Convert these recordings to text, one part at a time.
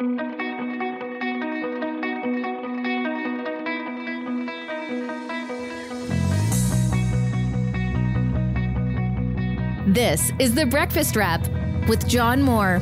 This is the Breakfast Wrap with John Moore.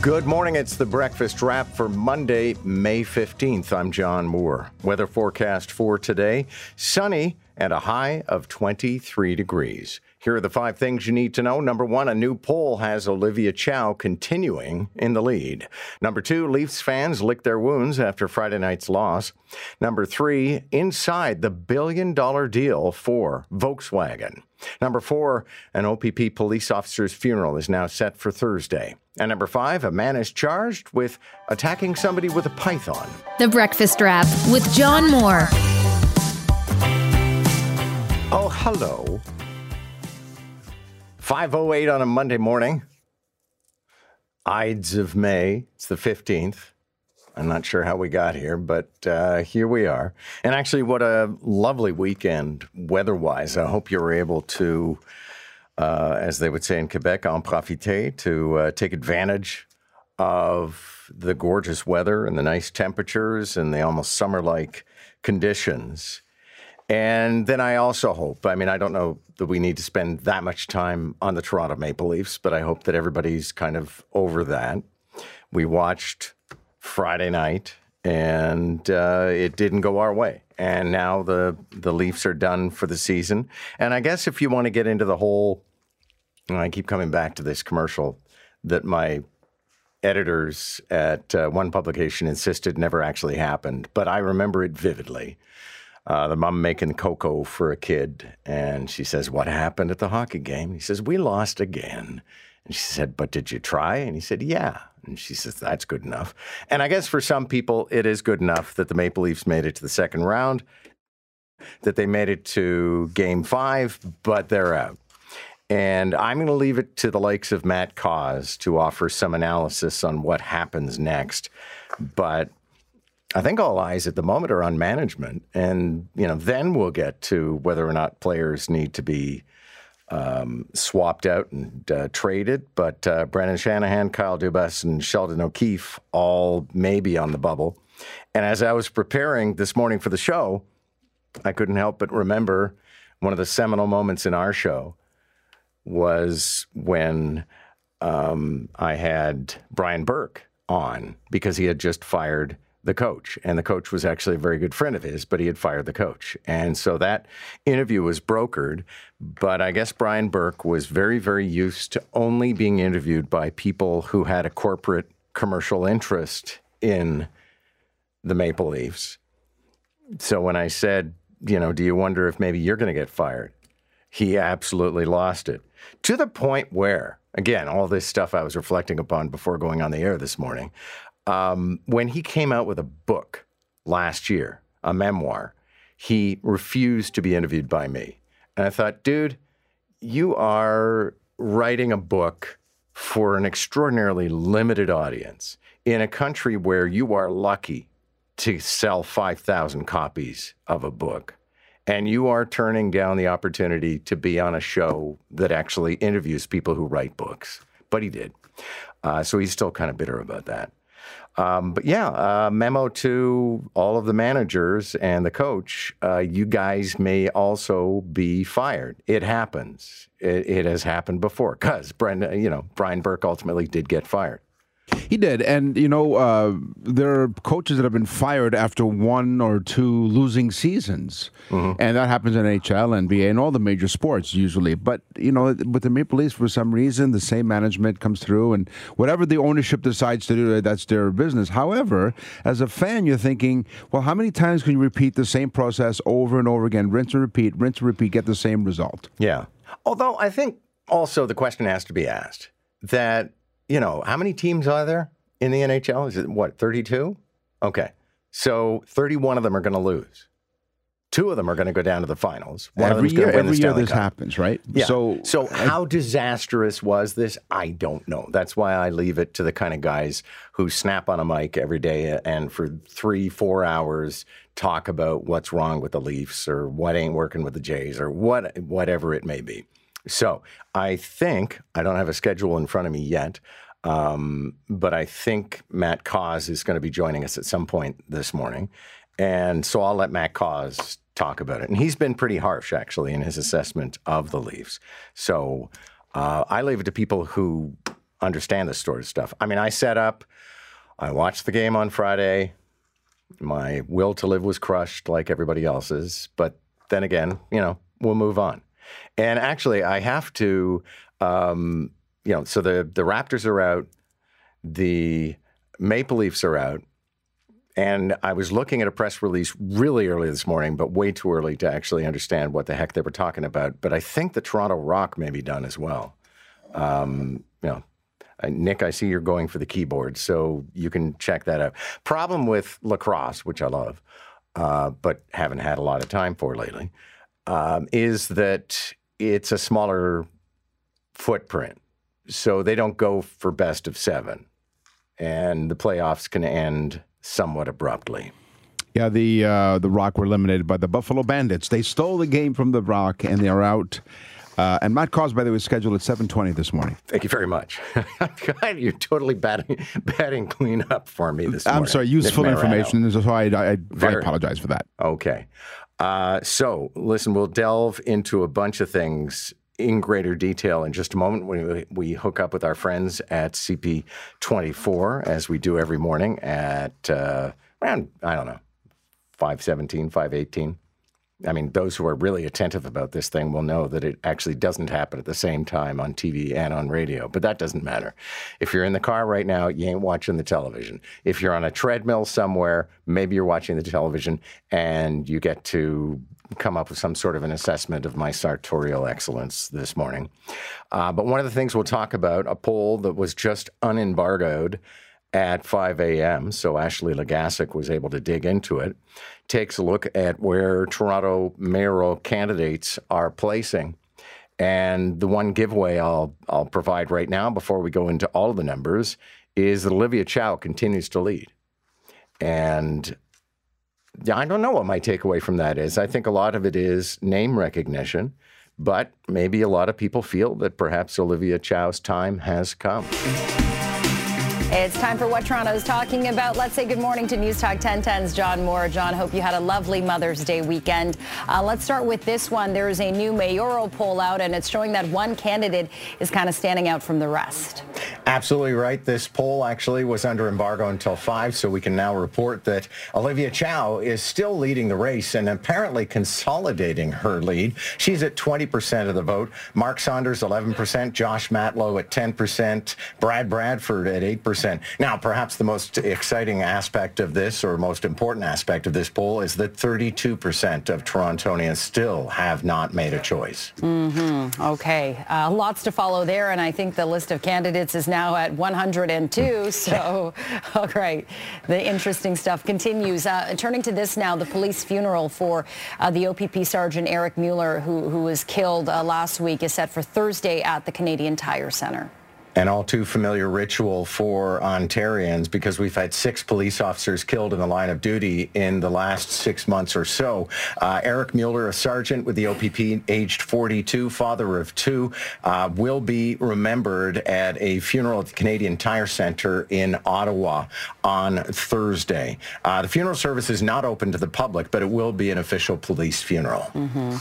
Good morning. It's the breakfast wrap for Monday, May 15th. I'm John Moore. Weather forecast for today sunny and a high of 23 degrees. Here are the five things you need to know. Number one, a new poll has Olivia Chow continuing in the lead. Number two, Leafs fans lick their wounds after Friday night's loss. Number three, inside the billion dollar deal for Volkswagen. Number four, an OPP police officer's funeral is now set for Thursday. And number five, a man is charged with attacking somebody with a python. The Breakfast Wrap with John Moore. Oh, hello. 508 on a Monday morning. Ides of May. It's the 15th. I'm not sure how we got here, but uh, here we are. And actually, what a lovely weekend weather wise. I hope you were able to, uh, as they would say in Quebec, en profiter, to uh, take advantage of the gorgeous weather and the nice temperatures and the almost summer like conditions. And then I also hope, I mean, I don't know that we need to spend that much time on the Toronto Maple Leafs, but I hope that everybody's kind of over that. We watched Friday night, and uh, it didn't go our way. And now the the Leafs are done for the season. And I guess if you want to get into the whole, I keep coming back to this commercial that my editors at uh, one publication insisted never actually happened, but I remember it vividly. Uh, the mom making cocoa for a kid, and she says, "What happened at the hockey game?" He says, "We lost again." And she said, But did you try? And he said, Yeah. And she says, That's good enough. And I guess for some people, it is good enough that the Maple Leafs made it to the second round, that they made it to game five, but they're out. And I'm going to leave it to the likes of Matt Cauz to offer some analysis on what happens next. But I think all eyes at the moment are on management. And, you know, then we'll get to whether or not players need to be um, swapped out and uh, traded. But uh, Brendan Shanahan, Kyle Dubas, and Sheldon O'Keefe all maybe on the bubble. And as I was preparing this morning for the show, I couldn't help but remember one of the seminal moments in our show was when um, I had Brian Burke on because he had just fired the coach. And the coach was actually a very good friend of his, but he had fired the coach. And so that interview was brokered. But I guess Brian Burke was very, very used to only being interviewed by people who had a corporate commercial interest in the Maple Leafs. So when I said, you know, do you wonder if maybe you're going to get fired? He absolutely lost it to the point where, again, all this stuff I was reflecting upon before going on the air this morning. Um, when he came out with a book last year, a memoir, he refused to be interviewed by me. And I thought, dude, you are writing a book for an extraordinarily limited audience in a country where you are lucky to sell 5,000 copies of a book. And you are turning down the opportunity to be on a show that actually interviews people who write books. But he did. Uh, so he's still kind of bitter about that. Um, but yeah, uh, memo to all of the managers and the coach: uh, you guys may also be fired. It happens. It, it has happened before because Brenda, you know, Brian Burke ultimately did get fired. He did, and you know uh, there are coaches that have been fired after one or two losing seasons, mm-hmm. and that happens in NHL, NBA, and all the major sports usually. But you know, with the Maple Leafs, for some reason, the same management comes through, and whatever the ownership decides to do, that's their business. However, as a fan, you're thinking, well, how many times can you repeat the same process over and over again, rinse and repeat, rinse and repeat, get the same result? Yeah. Although I think also the question has to be asked that you know, how many teams are there in the NHL? Is it what, 32? Okay. So 31 of them are going to lose. Two of them are going to go down to the finals. One every year, every year this Cup. happens, right? Yeah. So, so how disastrous was this? I don't know. That's why I leave it to the kind of guys who snap on a mic every day and for three, four hours talk about what's wrong with the Leafs or what ain't working with the Jays or what, whatever it may be. So I think I don't have a schedule in front of me yet. Um, but I think Matt Cauz is going to be joining us at some point this morning. And so I'll let Matt Cauz talk about it. And he's been pretty harsh, actually, in his assessment of the Leafs. So uh, I leave it to people who understand this sort of stuff. I mean, I set up, I watched the game on Friday. My will to live was crushed like everybody else's. But then again, you know, we'll move on. And actually, I have to, um, you know, so the, the Raptors are out, the Maple Leafs are out. And I was looking at a press release really early this morning, but way too early to actually understand what the heck they were talking about. But I think the Toronto Rock may be done as well. Um, you know, Nick, I see you're going for the keyboard, so you can check that out. Problem with lacrosse, which I love, uh, but haven't had a lot of time for lately, um, is that it's a smaller footprint. So they don't go for best of seven. And the playoffs can end somewhat abruptly. Yeah, the uh, the Rock were eliminated by the Buffalo Bandits. They stole the game from the Rock, and they are out. Uh, and Matt Cauz, by the way, was scheduled at 7:20 this morning. Thank you very much. You're totally batting batting clean up for me this morning. I'm sorry, useful information. So I, I, I apologize for that. Okay. Uh, so listen, we'll delve into a bunch of things in greater detail in just a moment when we hook up with our friends at CP24, as we do every morning at uh, around, I don't know, 517, 518. I mean, those who are really attentive about this thing will know that it actually doesn't happen at the same time on TV and on radio, but that doesn't matter. If you're in the car right now, you ain't watching the television. If you're on a treadmill somewhere, maybe you're watching the television and you get to come up with some sort of an assessment of my sartorial excellence this morning. Uh, but one of the things we'll talk about, a poll that was just unembargoed at 5 a.m., so Ashley Legassic was able to dig into it, takes a look at where Toronto mayoral candidates are placing. And the one giveaway I'll, I'll provide right now before we go into all of the numbers is that Olivia Chow continues to lead. And I don't know what my takeaway from that is. I think a lot of it is name recognition, but maybe a lot of people feel that perhaps Olivia Chow's time has come. It's time for what Toronto is talking about. Let's say good morning to News Talk 1010's John Moore. John, hope you had a lovely Mother's Day weekend. Uh, let's start with this one. There is a new mayoral poll out, and it's showing that one candidate is kind of standing out from the rest. Absolutely right. This poll actually was under embargo until 5, so we can now report that Olivia Chow is still leading the race and apparently consolidating her lead. She's at 20% of the vote. Mark Saunders, 11%. Josh Matlow at 10%. Brad Bradford at 8%. Now, perhaps the most exciting aspect of this, or most important aspect of this poll, is that 32% of Torontonians still have not made a choice. Mm-hmm. Okay. Uh, lots to follow there, and I think the list of candidates is now at 102. so, all right. The interesting stuff continues. Uh, turning to this now, the police funeral for uh, the OPP Sergeant Eric Mueller, who, who was killed uh, last week, is set for Thursday at the Canadian Tire Centre an all too familiar ritual for Ontarians because we've had six police officers killed in the line of duty in the last six months or so. Uh, Eric Mueller, a sergeant with the OPP, aged 42, father of two, uh, will be remembered at a funeral at the Canadian Tire Centre in Ottawa on Thursday. Uh, the funeral service is not open to the public, but it will be an official police funeral. Mm-hmm.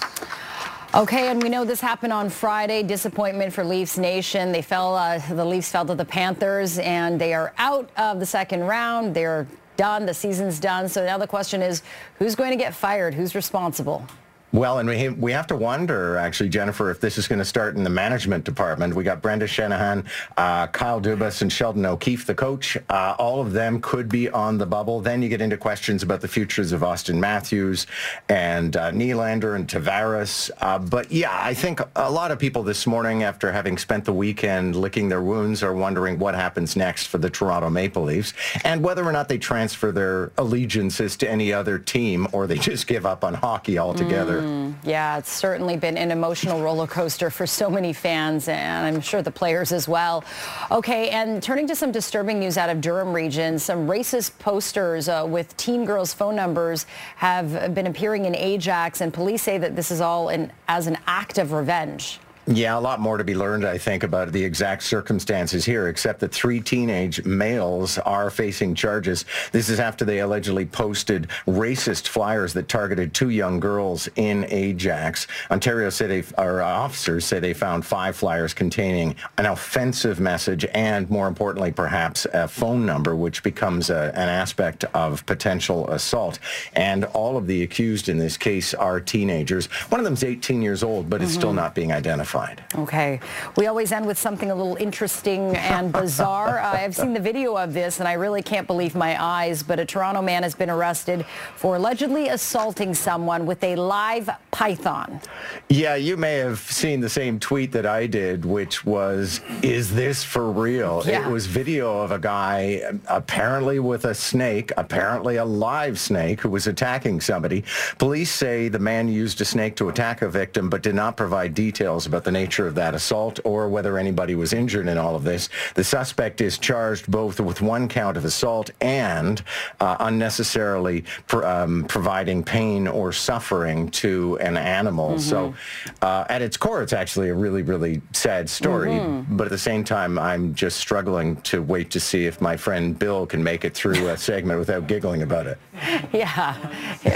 Okay, and we know this happened on Friday. Disappointment for Leafs Nation. They fell. Uh, the Leafs fell to the Panthers, and they are out of the second round. They're done. The season's done. So now the question is, who's going to get fired? Who's responsible? Well, and we we have to wonder, actually, Jennifer, if this is going to start in the management department. We got Brendan Shanahan, uh, Kyle Dubas, and Sheldon O'Keefe, the coach. Uh, all of them could be on the bubble. Then you get into questions about the futures of Auston Matthews and uh, Nylander and Tavares. Uh, but yeah, I think a lot of people this morning, after having spent the weekend licking their wounds, are wondering what happens next for the Toronto Maple Leafs and whether or not they transfer their allegiances to any other team or they just give up on hockey altogether. Mm. Mm, yeah, it's certainly been an emotional roller coaster for so many fans, and I'm sure the players as well. Okay, and turning to some disturbing news out of Durham region, some racist posters uh, with teen girls' phone numbers have been appearing in Ajax, and police say that this is all as an act of revenge. Yeah, a lot more to be learned, I think, about the exact circumstances here, except that three teenage males are facing charges. This is after they allegedly posted racist flyers that targeted two young girls in Ajax. Ontario City or officers say they found five flyers containing an offensive message and, more importantly, perhaps a phone number, which becomes a, an aspect of potential assault. And all of the accused in this case are teenagers. One of them's 18 years old, but mm-hmm. it's still not being identified. Okay. We always end with something a little interesting and bizarre. uh, I've seen the video of this, and I really can't believe my eyes, but a Toronto man has been arrested for allegedly assaulting someone with a live python. Yeah, you may have seen the same tweet that I did, which was, is this for real? Yeah. It was video of a guy apparently with a snake, apparently a live snake, who was attacking somebody. Police say the man used a snake to attack a victim, but did not provide details about the nature of that assault or whether anybody was injured in all of this. The suspect is charged both with one count of assault and uh, unnecessarily pr- um, providing pain or suffering to an animal. Mm-hmm. So uh, at its core, it's actually a really, really sad story. Mm-hmm. But at the same time, I'm just struggling to wait to see if my friend Bill can make it through a segment without giggling about it. Yeah.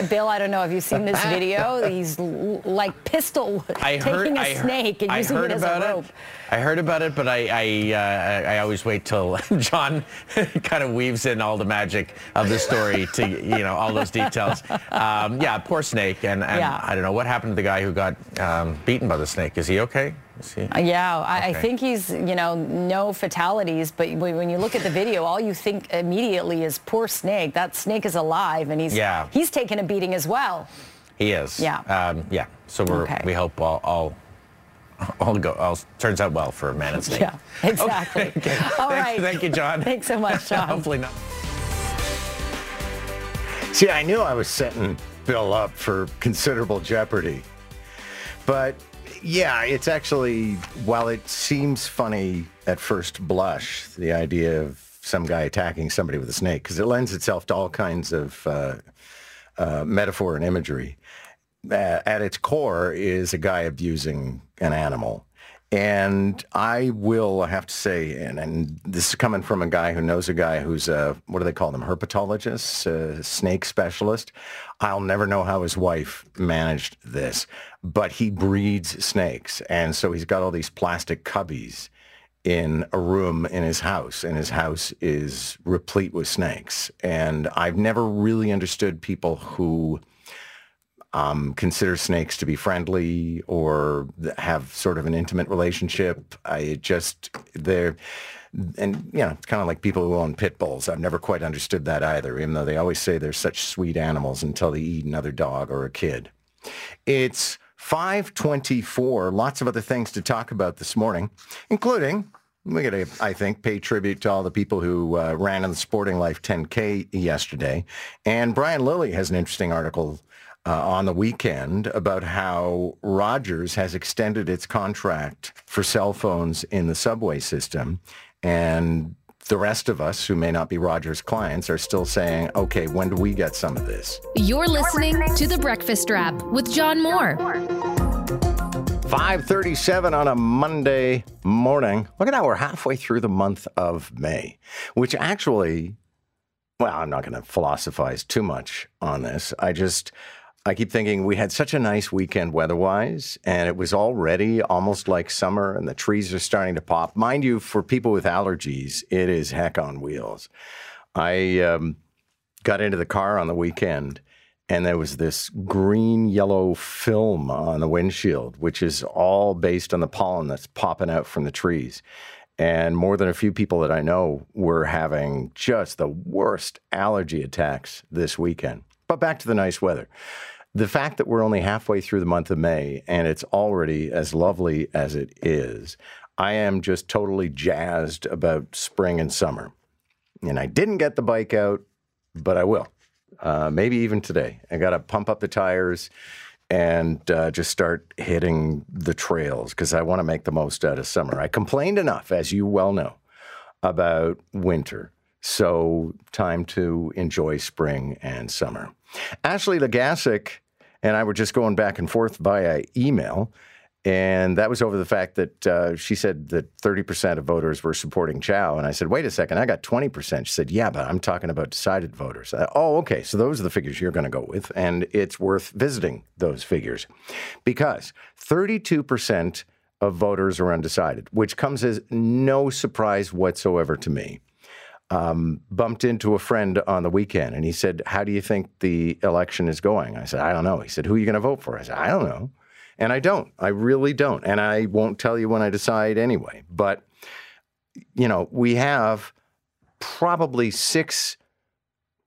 Bill, I don't know. Have you seen this video? He's like pistol I taking heard, a I snake and using it as a rope. It. I heard about it, but I I, uh, I always wait till John kind of weaves in all the magic of the story to you know all those details. Um, yeah, poor snake, and, and yeah. I don't know what happened to the guy who got um, beaten by the snake. Is he okay? Is he? Uh, yeah, I, okay. I, think he's you know no fatalities, but when you look at the video, all you think immediately is poor snake. That snake is alive, and he's yeah. he's taken a beating as well. He is. Yeah. Um, yeah. So we okay. we hope all, all all go all turns out well for man and snake. Yeah, exactly. Okay. All thank, right. Thank you, John. Thanks so much, John. Hopefully not. See, I knew I was setting Bill up for considerable jeopardy. But yeah, it's actually, while it seems funny at first blush, the idea of some guy attacking somebody with a snake, because it lends itself to all kinds of uh, uh, metaphor and imagery at its core is a guy abusing an animal. And I will have to say, and, and, this is coming from a guy who knows a guy who's a, what do they call them, herpetologist, a snake specialist. I'll never know how his wife managed this, but he breeds snakes. And so he's got all these plastic cubbies in a room in his house, and his house is replete with snakes. And I've never really understood people who um, consider snakes to be friendly or have sort of an intimate relationship. I just they're and you know it's kind of like people who own pit bulls. I've never quite understood that either, even though they always say they're such sweet animals until they eat another dog or a kid. It's 524. Lots of other things to talk about this morning, including we got to, I think, pay tribute to all the people who uh, ran in the Sporting Life 10K yesterday. And Brian Lilley has an interesting article uh, on the weekend about how Rogers has extended its contract for cell phones in the subway system. And the rest of us who may not be Rogers clients are still saying, okay, when do we get some of this? You're listening to The Breakfast Wrap with John Moore. 537 on a Monday morning. Look at that, we're halfway through the month of May, which actually, well, I'm not going to philosophize too much on this. I just, I keep thinking we had such a nice weekend weather-wise, and it was already almost like summer, and the trees are starting to pop. Mind you, for people with allergies, it is heck on wheels. I um, got into the car on the weekend, and there was this green yellow film on the windshield, which is all based on the pollen that's popping out from the trees. And more than a few people that I know were having just the worst allergy attacks this weekend. But back to the nice weather the fact that we're only halfway through the month of May and it's already as lovely as it is, I am just totally jazzed about spring and summer. And I didn't get the bike out, but I will. Uh, maybe even today. I got to pump up the tires and uh, just start hitting the trails because I want to make the most out of summer. I complained enough, as you well know, about winter. So, time to enjoy spring and summer. Ashley Legassic and I were just going back and forth via email. And that was over the fact that uh, she said that 30% of voters were supporting Chow. And I said, wait a second, I got 20%. She said, yeah, but I'm talking about decided voters. I, oh, okay. So those are the figures you're going to go with. And it's worth visiting those figures because 32% of voters are undecided, which comes as no surprise whatsoever to me. Um, bumped into a friend on the weekend and he said, How do you think the election is going? I said, I don't know. He said, Who are you going to vote for? I said, I don't know. And I don't. I really don't. And I won't tell you when I decide anyway. But, you know, we have probably six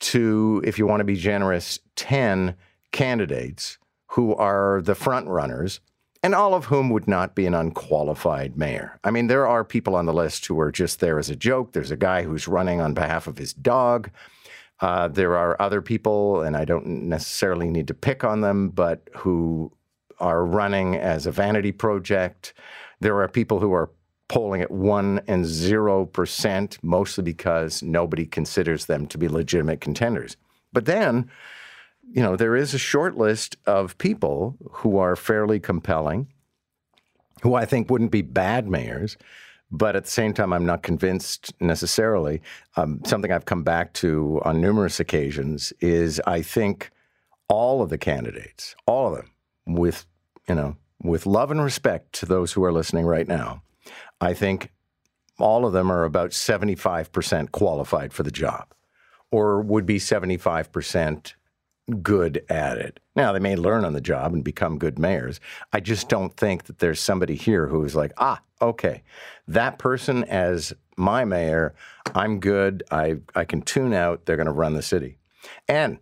to, if you want to be generous, 10 candidates who are the front runners and all of whom would not be an unqualified mayor. I mean, there are people on the list who are just there as a joke. There's a guy who's running on behalf of his dog. Uh, there are other people, and I don't necessarily need to pick on them, but who are running as a vanity project. There are people who are polling at 1 and 0%, mostly because nobody considers them to be legitimate contenders. But then, you know, there is a short list of people who are fairly compelling, who I think wouldn't be bad mayors. But at the same time, I'm not convinced necessarily. Um, something I've come back to on numerous occasions is I think all of the candidates, all of them, with you know with love and respect to those who are listening right now, I think all of them are about 75% qualified for the job or would be 75% good at it. Now, they may learn on the job and become good mayors. I just don't think that there's somebody here who is like, ah, okay, that person as my mayor, I'm good. I, I can tune out. They're going to run the city. And,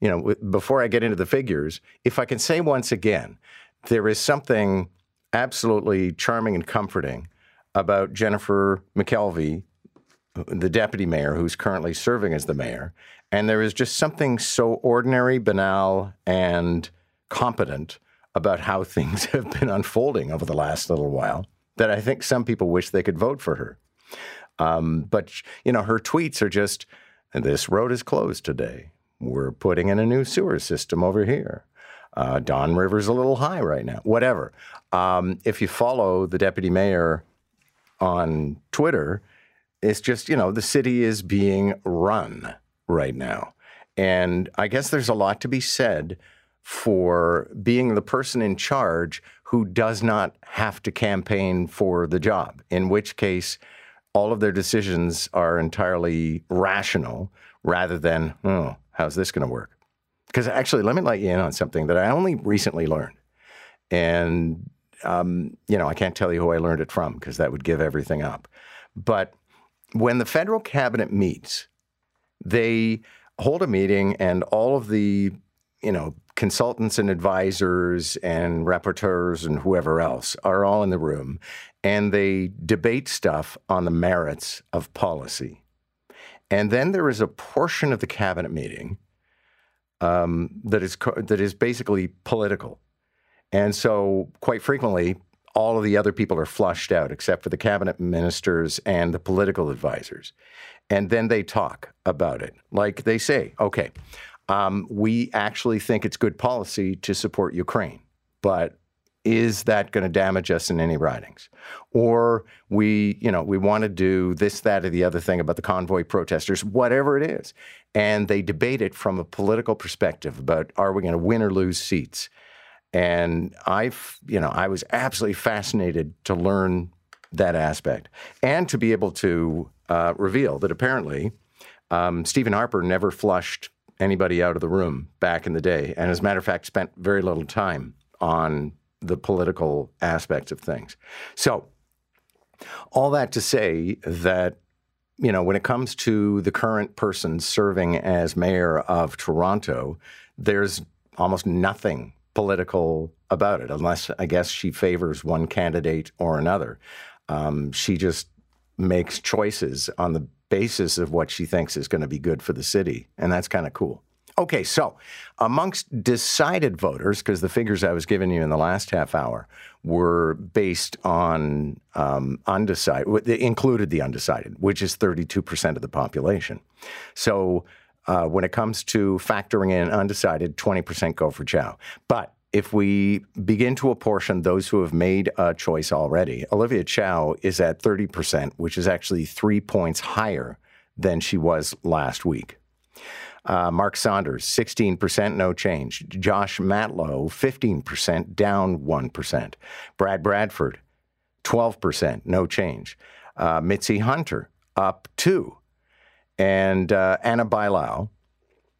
you know, before I get into the figures, if I can say once again there is something absolutely charming and comforting about Jennifer McKelvie, the deputy mayor who's currently serving as the mayor. And there is just something so ordinary, banal, and competent about how things have been unfolding over the last little while that I think some people wish they could vote for her. Um, but, you know, her tweets are just this road is closed today. We're putting in a new sewer system over here. Uh, Don River's a little high right now. Whatever. Um, if you follow the deputy mayor on Twitter, it's just, you know, the city is being run right now. And I guess there's a lot to be said for being the person in charge who does not have to campaign for the job, in which case, all of their decisions are entirely rational rather than, oh, how's this going to work? Because actually, let me let you in on something that I only recently learned. And, um, you know, I can't tell you who I learned it from because that would give everything up. But when the federal cabinet meets, they hold a meeting and all of the, you know, consultants and advisors and rapporteurs and whoever else are all in the room and they debate stuff on the merits of policy. And then there is a portion of the cabinet meeting um, that is that is basically political, and so quite frequently, all of the other people are flushed out except for the cabinet ministers and the political advisors, and then they talk about it. Like they say, okay, um, we actually think it's good policy to support Ukraine, but is that going to damage us in any ridings? Or we, you know, we want to do this, that, or the other thing about the convoy protesters, whatever it is. And they debate it from a political perspective about are we going to win or lose seats? And I've, you know, I was absolutely fascinated to learn that aspect and to be able to uh, reveal that apparently um, Stephen Harper never flushed anybody out of the room back in the day. And as a matter of fact, spent very little time on the political aspects of things. So, all that to say that, you know, when it comes to the current person serving as mayor of Toronto, there's almost nothing political about it, unless I guess she favors one candidate or another. Um, she just makes choices on the basis of what she thinks is going to be good for the city, and that's kind of cool. Okay, so amongst decided voters, because the figures I was giving you in the last half hour were based on um, undecided, included the undecided, which is 32% of the population. So uh, when it comes to factoring in undecided, 20% go for Chow. But if we begin to apportion those who have made a choice already, Olivia Chow is at 30%, which is actually three points higher than she was last week. Uh, Mark Saunders, 16%, no change. Josh Matlow, 15%, down 1%. Brad Bradford, 12%, no change. Uh, Mitzi Hunter, up 2. And uh, Ana Bailão,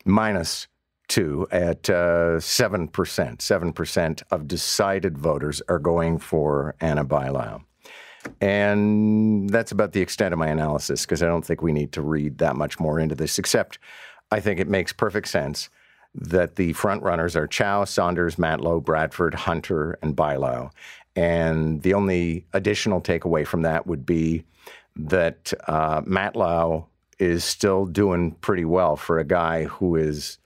minus 2 at uh, 7%. 7% of decided voters are going for Ana Bailão. And that's about the extent of my analysis because I don't think we need to read that much more into this, except I think it makes perfect sense that the front runners are Chow, Saunders, Matlow, Bradford, Hunter, and Bailão. And the only additional takeaway from that would be that uh, Matlow is still doing pretty well for a guy who is.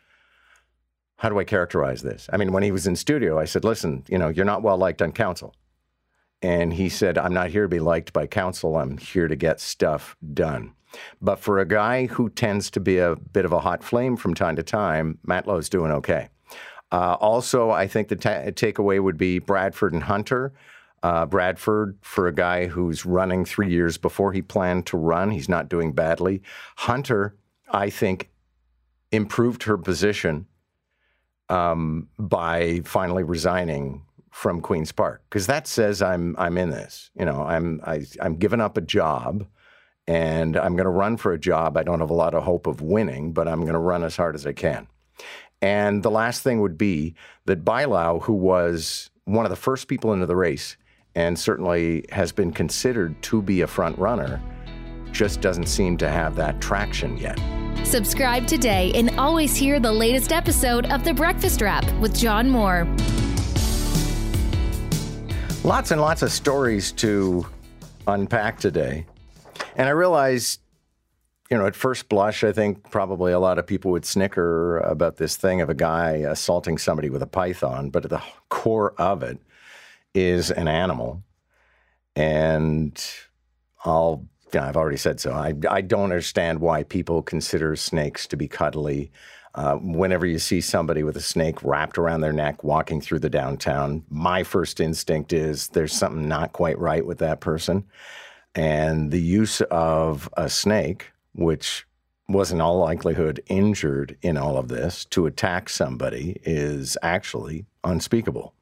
How do I characterize this? I mean, when he was in studio, I said, listen, you know, you're not well liked on council. And he said, I'm not here to be liked by council. I'm here to get stuff done. But for a guy who tends to be a bit of a hot flame from time to time, Matlow's doing okay. Uh, also, I think the takeaway would be Bradford and Hunter. Uh, Bradford, for a guy who's running three years before he planned to run, he's not doing badly. Hunter, I think, improved her position um, by finally resigning from Queens Park because that says I'm I'm in this. You know, I'm I, I'm giving up a job and I'm going to run for a job. I don't have a lot of hope of winning, but I'm going to run as hard as I can. And the last thing would be that Bailão, who was one of the first people into the race and certainly has been considered to be a front runner, just doesn't seem to have that traction yet. Subscribe today and always hear the latest episode of The Breakfast Wrap with John Moore. Lots and lots of stories to unpack today. And I realize, you know, at first blush, I think probably a lot of people would snicker about this thing of a guy assaulting somebody with a python, but at the core of it is an animal. And I'll, know, I've already said so. I, I don't understand why people consider snakes to be cuddly. Uh, whenever you see somebody with a snake wrapped around their neck walking through the downtown, my first instinct is there's something not quite right with that person. And the use of a snake, which was in all likelihood injured in all of this, to attack somebody is actually unspeakable.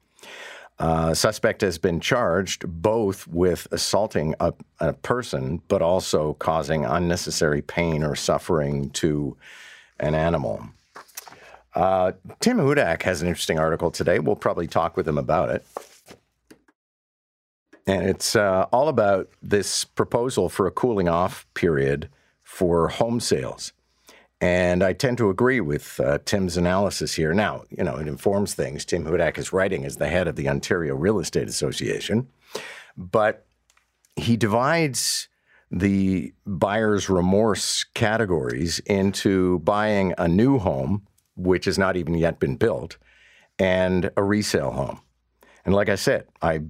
Uh, suspect has been charged both with assaulting a, a, person, but also causing unnecessary pain or suffering to an animal. Uh, Tim Hudak has an interesting article today. We'll probably talk with him about it. And it's uh, all about this proposal for a cooling off period for home sales. And I tend to agree with uh, Tim's analysis here. Now, you know, it informs things. Tim Hudak is writing as the head of the Ontario Real Estate Association, but he divides the buyer's remorse categories into buying a new home, which has not even yet been built, and a resale home. And like I said, I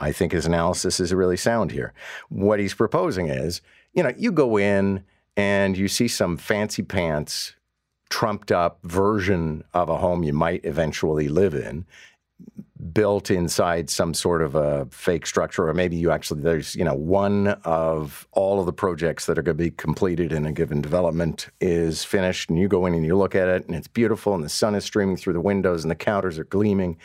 I think his analysis is really sound here. What he's proposing is, you know, you go in and you see some fancy pants, trumped up version of a home you might eventually live in, built inside some sort of a fake structure, or maybe you actually, there's, you know, one of all of the projects that are going to be completed in a given development is finished, and you go in and you look at it, and it's beautiful, and the sun is streaming through the windows, and the counters are gleaming,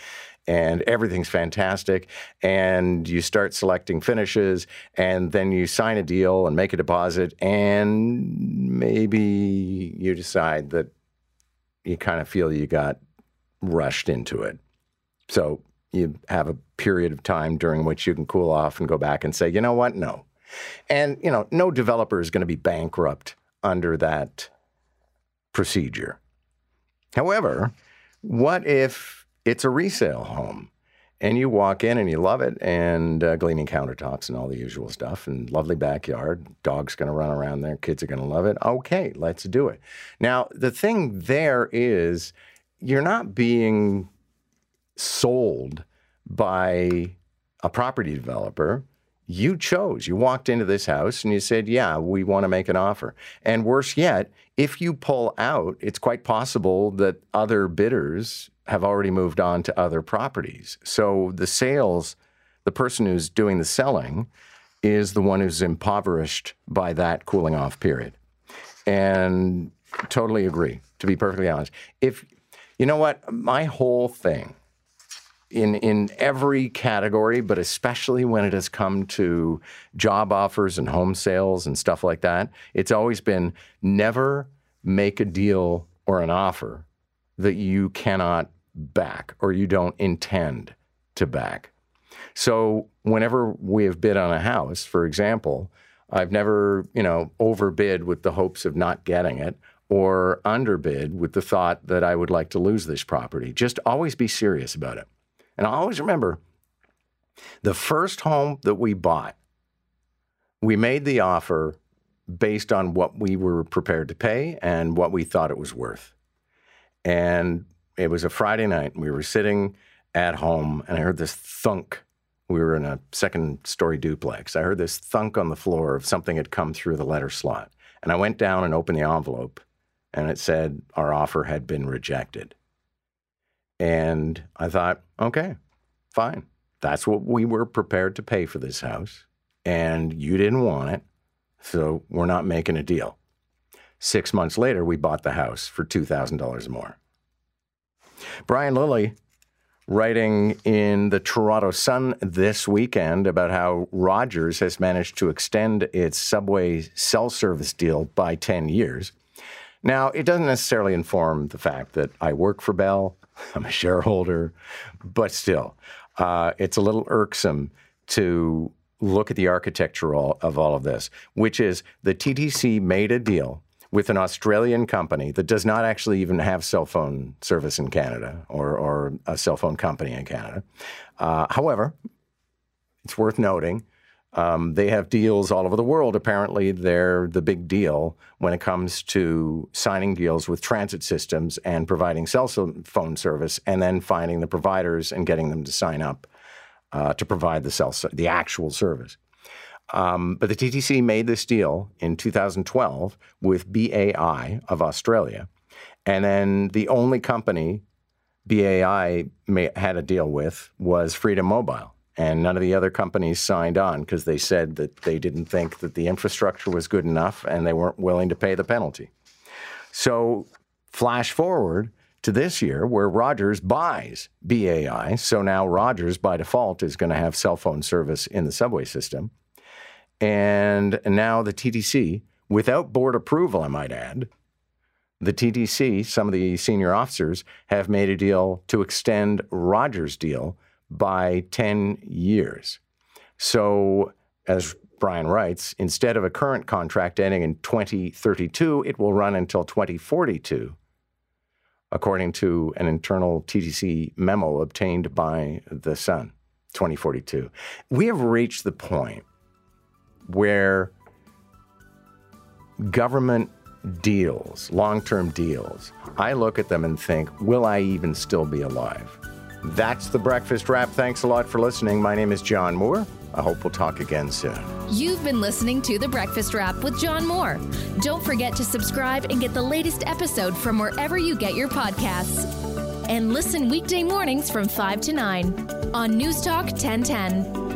and everything's fantastic. And you start selecting finishes, and then you sign a deal and make a deposit, and maybe you decide that you kind of feel you got rushed into it. So you have a period of time during which you can cool off and go back and say, you know what? No. And, you know, no developer is going to be bankrupt under that procedure. However, what if it's a resale home. And you walk in and you love it, and uh, gleaming countertops and all the usual stuff, and lovely backyard. Dog's going to run around there. Kids are going to love it. Okay, let's do it. Now, the thing there is you're not being sold by a property developer. You chose. You walked into this house and you said, Yeah, we want to make an offer. And worse yet, if you pull out, it's quite possible that other bidders have already moved on to other properties. So the sales, the person who's doing the selling is the one who's impoverished by that cooling off period. And totally agree, to be perfectly honest. If you know what, my whole thing in in every category, but especially when it has come to job offers and home sales and stuff like that, it's always been never make a deal or an offer that you cannot back or you don't intend to back. So whenever we have bid on a house, for example, I've never, you know, overbid with the hopes of not getting it or underbid with the thought that I would like to lose this property. Just always be serious about it. And I always remember the first home that we bought, we made the offer based on what we were prepared to pay and what we thought it was worth. And it was a Friday night. We were sitting at home, and I heard this thunk. We were in a second story duplex. I heard this thunk on the floor of something had come through the letter slot. And I went down and opened the envelope, and it said our offer had been rejected. And I thought, okay, fine. That's what we were prepared to pay for this house. And you didn't want it. So we're not making a deal. Six months later, we bought the house for $2,000 more. Brian Lilley writing in the Toronto Sun this weekend about how Rogers has managed to extend its subway cell service deal by 10 years. Now, it doesn't necessarily inform the fact that I work for Bell, I'm a shareholder, but still, uh, it's a little irksome to look at the architecture of all of this, which is the TTC made a deal with an Australian company that does not actually even have cell phone service in Canada or, or a cell phone company in Canada. Uh, however, it's worth noting um, they have deals all over the world. Apparently, they're the big deal when it comes to signing deals with transit systems and providing cell phone service, and then finding the providers and getting them to sign up uh, to provide the cell, the actual service. Um, but the TTC made this deal in 2012 with BAI of Australia. And then the only company BAI may, had a deal with was Freedom Mobile. And none of the other companies signed on because they said that they didn't think that the infrastructure was good enough and they weren't willing to pay the penalty. So, flash forward to this year where Rogers buys BAI. So now Rogers, by default, is going to have cell phone service in the subway system. And now the TTC, without board approval, I might add, the TTC, some of the senior officers, have made a deal to extend Rogers' deal by 10 years. So, as Brian writes, instead of a current contract ending in 2032, it will run until 2042, according to an internal TTC memo obtained by The Sun, 2042. We have reached the point where government deals, long term deals, I look at them and think, will I even still be alive? That's the breakfast wrap. Thanks a lot for listening. My name is John Moore. I hope we'll talk again soon. You've been listening to The Breakfast Wrap with John Moore. Don't forget to subscribe and get the latest episode from wherever you get your podcasts. And listen weekday mornings from 5 to 9 on News Talk 1010.